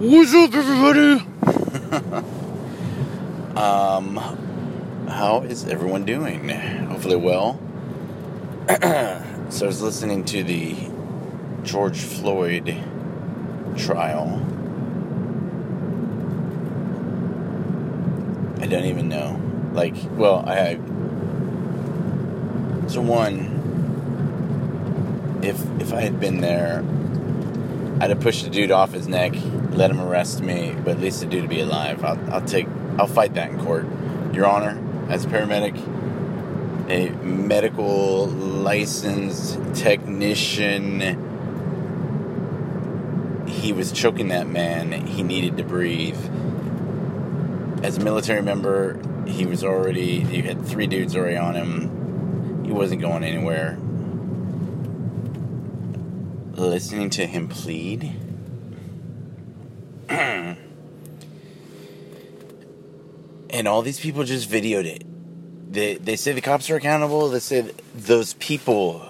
What's up, everybody? Um, how is everyone doing? Hopefully well. so I was listening to the George Floyd trial. I don't even know. Like, well, I. So one, if if I had been there, I'd have pushed the dude off his neck, let him arrest me, but at least the dude to be alive. I'll, I'll take, I'll fight that in court, Your Honor. As a paramedic, a medical licensed technician, he was choking that man. He needed to breathe. As a military member, he was already. You had three dudes already on him. He wasn't going anywhere listening to him plead. and all these people just videoed it. They they say the cops are accountable. They say those people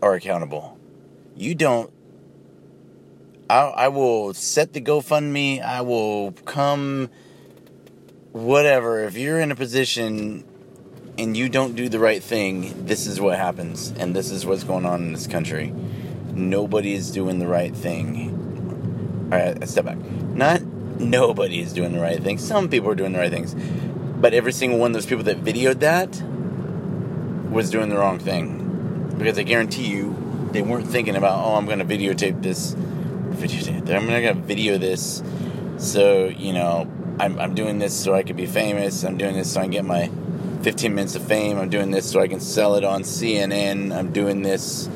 are accountable. You don't. I I will set the GoFundMe. I will come. Whatever. If you're in a position and you don't do the right thing, this is what happens, and this is what's going on in this country. Nobody is doing the right thing. All right, step back. Not nobody is doing the right thing. Some people are doing the right things, but every single one of those people that videoed that was doing the wrong thing. Because I guarantee you, they weren't thinking about, oh, I'm going to videotape this. Videotape. I'm going to video this, so you know, I'm, I'm doing this so I could be famous. I'm doing this so I can get my 15 minutes of fame. I'm doing this so I can sell it on CNN. I'm doing this.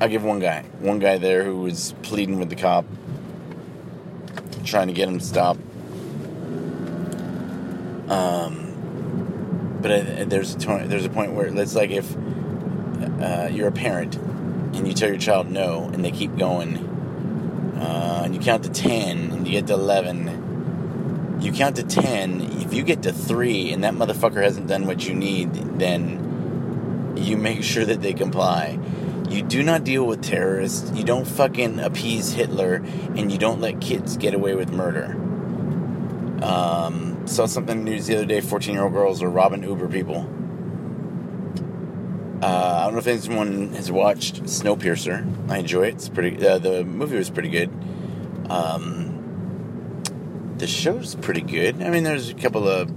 I'll give one guy. One guy there who was pleading with the cop, trying to get him to stop. Um, but uh, there's there's a point where it's like if uh, you're a parent and you tell your child no and they keep going, uh, and you count to ten and you get to eleven you count to 10 if you get to 3 and that motherfucker hasn't done what you need then you make sure that they comply you do not deal with terrorists you don't fucking appease hitler and you don't let kids get away with murder um, saw something in the news the other day 14 year old girls are robbing uber people uh, I don't know if anyone has watched Snowpiercer. I enjoy it. It's pretty. Uh, the movie was pretty good. Um, the show's pretty good. I mean, there's a couple of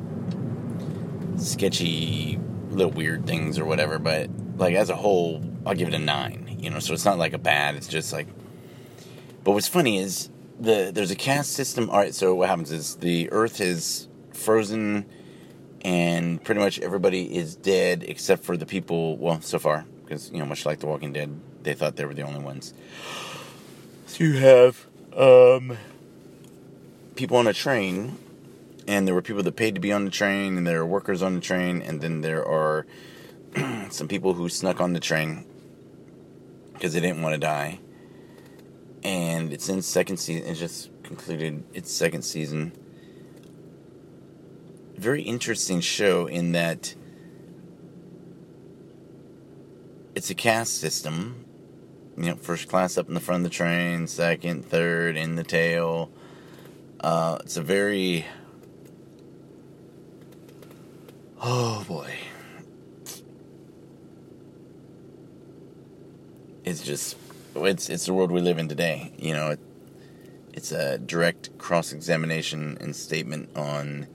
sketchy, little weird things or whatever, but like as a whole, I'll give it a nine. You know, so it's not like a bad. It's just like. But what's funny is the there's a caste system. All right, so what happens is the Earth is frozen, and pretty much everybody is dead except for the people. Well, so far, because you know, much like The Walking Dead, they thought they were the only ones. So you have um people on a train, and there were people that paid to be on the train, and there are workers on the train, and then there are some people who snuck on the train because they didn't want to die. And it's in second season. It just concluded its second season. Very interesting show in that it's a caste system. You know, first class up in the front of the train, second, third in the tail uh, it's a very. Oh boy. It's just. It's, it's the world we live in today. You know, it, it's a direct cross examination and statement on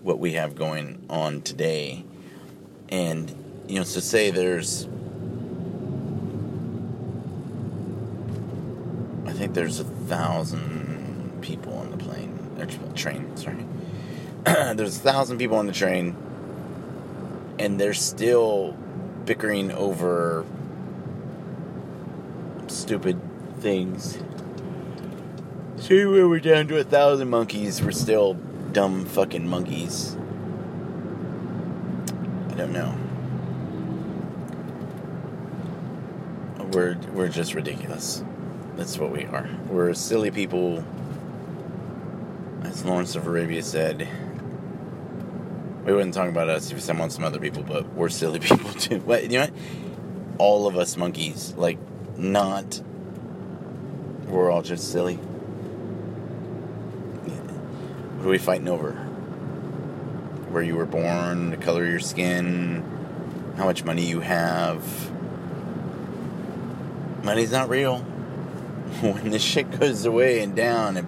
what we have going on today. And, you know, to say there's. I think there's a thousand people on the plane or train. Sorry, there's a thousand people on the train, and they're still bickering over stupid things. See where we're down to a thousand monkeys. We're still dumb fucking monkeys. I don't know. We're we're just ridiculous. That's what we are. We're silly people. As Lawrence of Arabia said, we wouldn't talk about us if someone some other people, but we're silly people too. What you know? What? All of us monkeys, like not. We're all just silly. What are we fighting over? Where you were born, the color of your skin, how much money you have. Money's not real. When this shit goes away and down and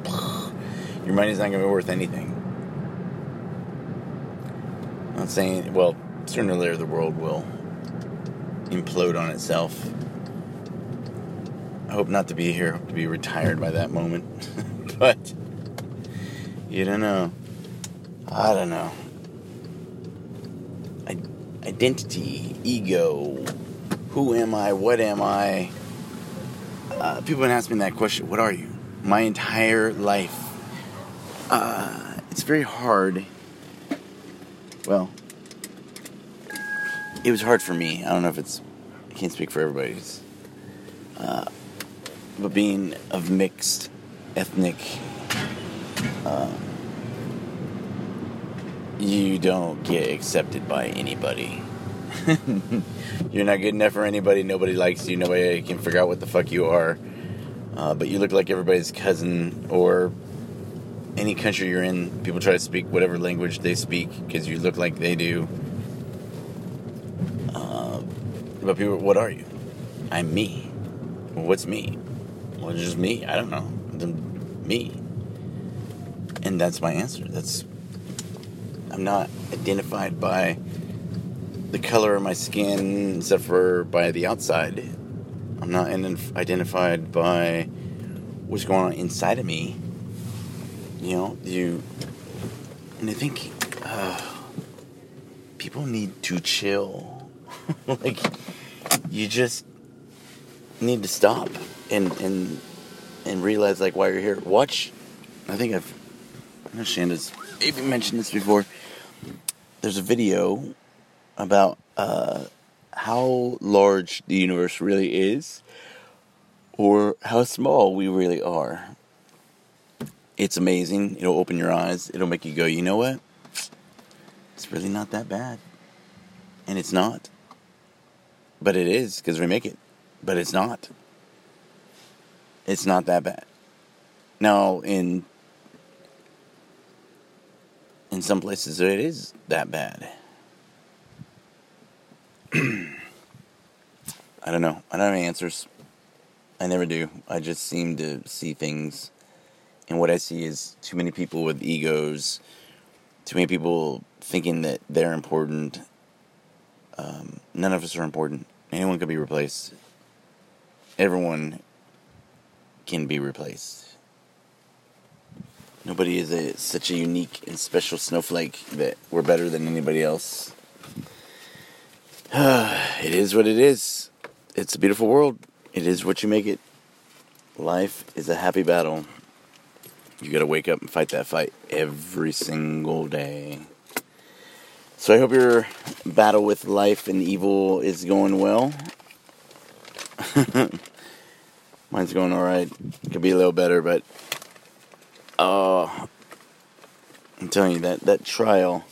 your money's not to be worth anything. I'm saying, well, sooner or later the world will implode on itself. I hope not to be here, I hope to be retired by that moment. but you don't know. I don't know. I- identity, ego. Who am I? What am I? Uh, people have been asking me that question. What are you? My entire life. Uh, it's very hard. Well, it was hard for me. I don't know if it's. I can't speak for everybody's. Uh, but being of mixed ethnic, uh, you don't get accepted by anybody. You're not good enough for anybody. Nobody likes you. Nobody can figure out what the fuck you are. Uh, but you look like everybody's cousin or any country you're in. People try to speak whatever language they speak because you look like they do. Uh, but people, what are you? I'm me. Well, what's me? It's just me. I don't know. The, me. And that's my answer. That's. I'm not identified by the color of my skin, except for by the outside. I'm not identified by what's going on inside of me. You know, you. And I think uh, people need to chill. like, you just need to stop and and and realize like why you're here. Watch. I think I've. I know Shanda's maybe mentioned this before. There's a video about uh, how large the universe really is, or how small we really are. It's amazing. It'll open your eyes. It'll make you go, you know what? It's really not that bad. And it's not. But it is because we make it. But it's not. It's not that bad. Now, in in some places, it is that bad. I don't know. I don't have any answers. I never do. I just seem to see things, and what I see is too many people with egos, too many people thinking that they're important. Um, none of us are important. Anyone could be replaced. Everyone can be replaced. Nobody is a, such a unique and special snowflake that we're better than anybody else. it is what it is. It's a beautiful world. It is what you make it. Life is a happy battle. You gotta wake up and fight that fight every single day. So I hope your battle with life and evil is going well. Mine's going alright. Could be a little better, but uh, I'm telling you that that trial.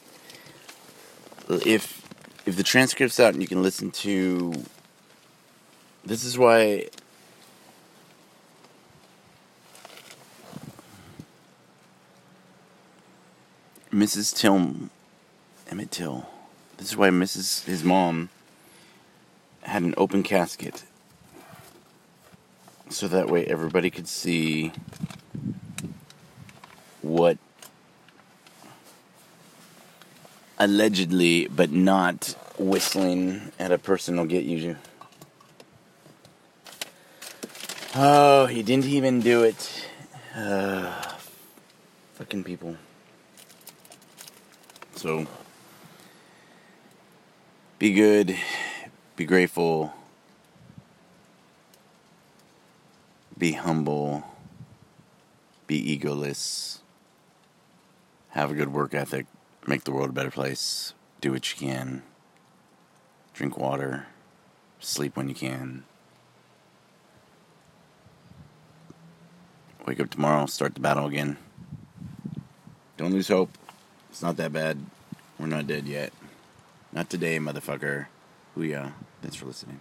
If if the transcript's out and you can listen to, this is why. Mrs. Till, Emmett Till. This is why Mrs. His mom had an open casket, so that way everybody could see what allegedly, but not whistling at a person will get you. Oh, he didn't even do it. Uh, fucking people. So, be good, be grateful, be humble, be egoless, have a good work ethic, make the world a better place, do what you can, drink water, sleep when you can. Wake up tomorrow, start the battle again. Don't lose hope. It's not that bad. We're not dead yet. Not today, motherfucker. Hoo-yah. Thanks for listening.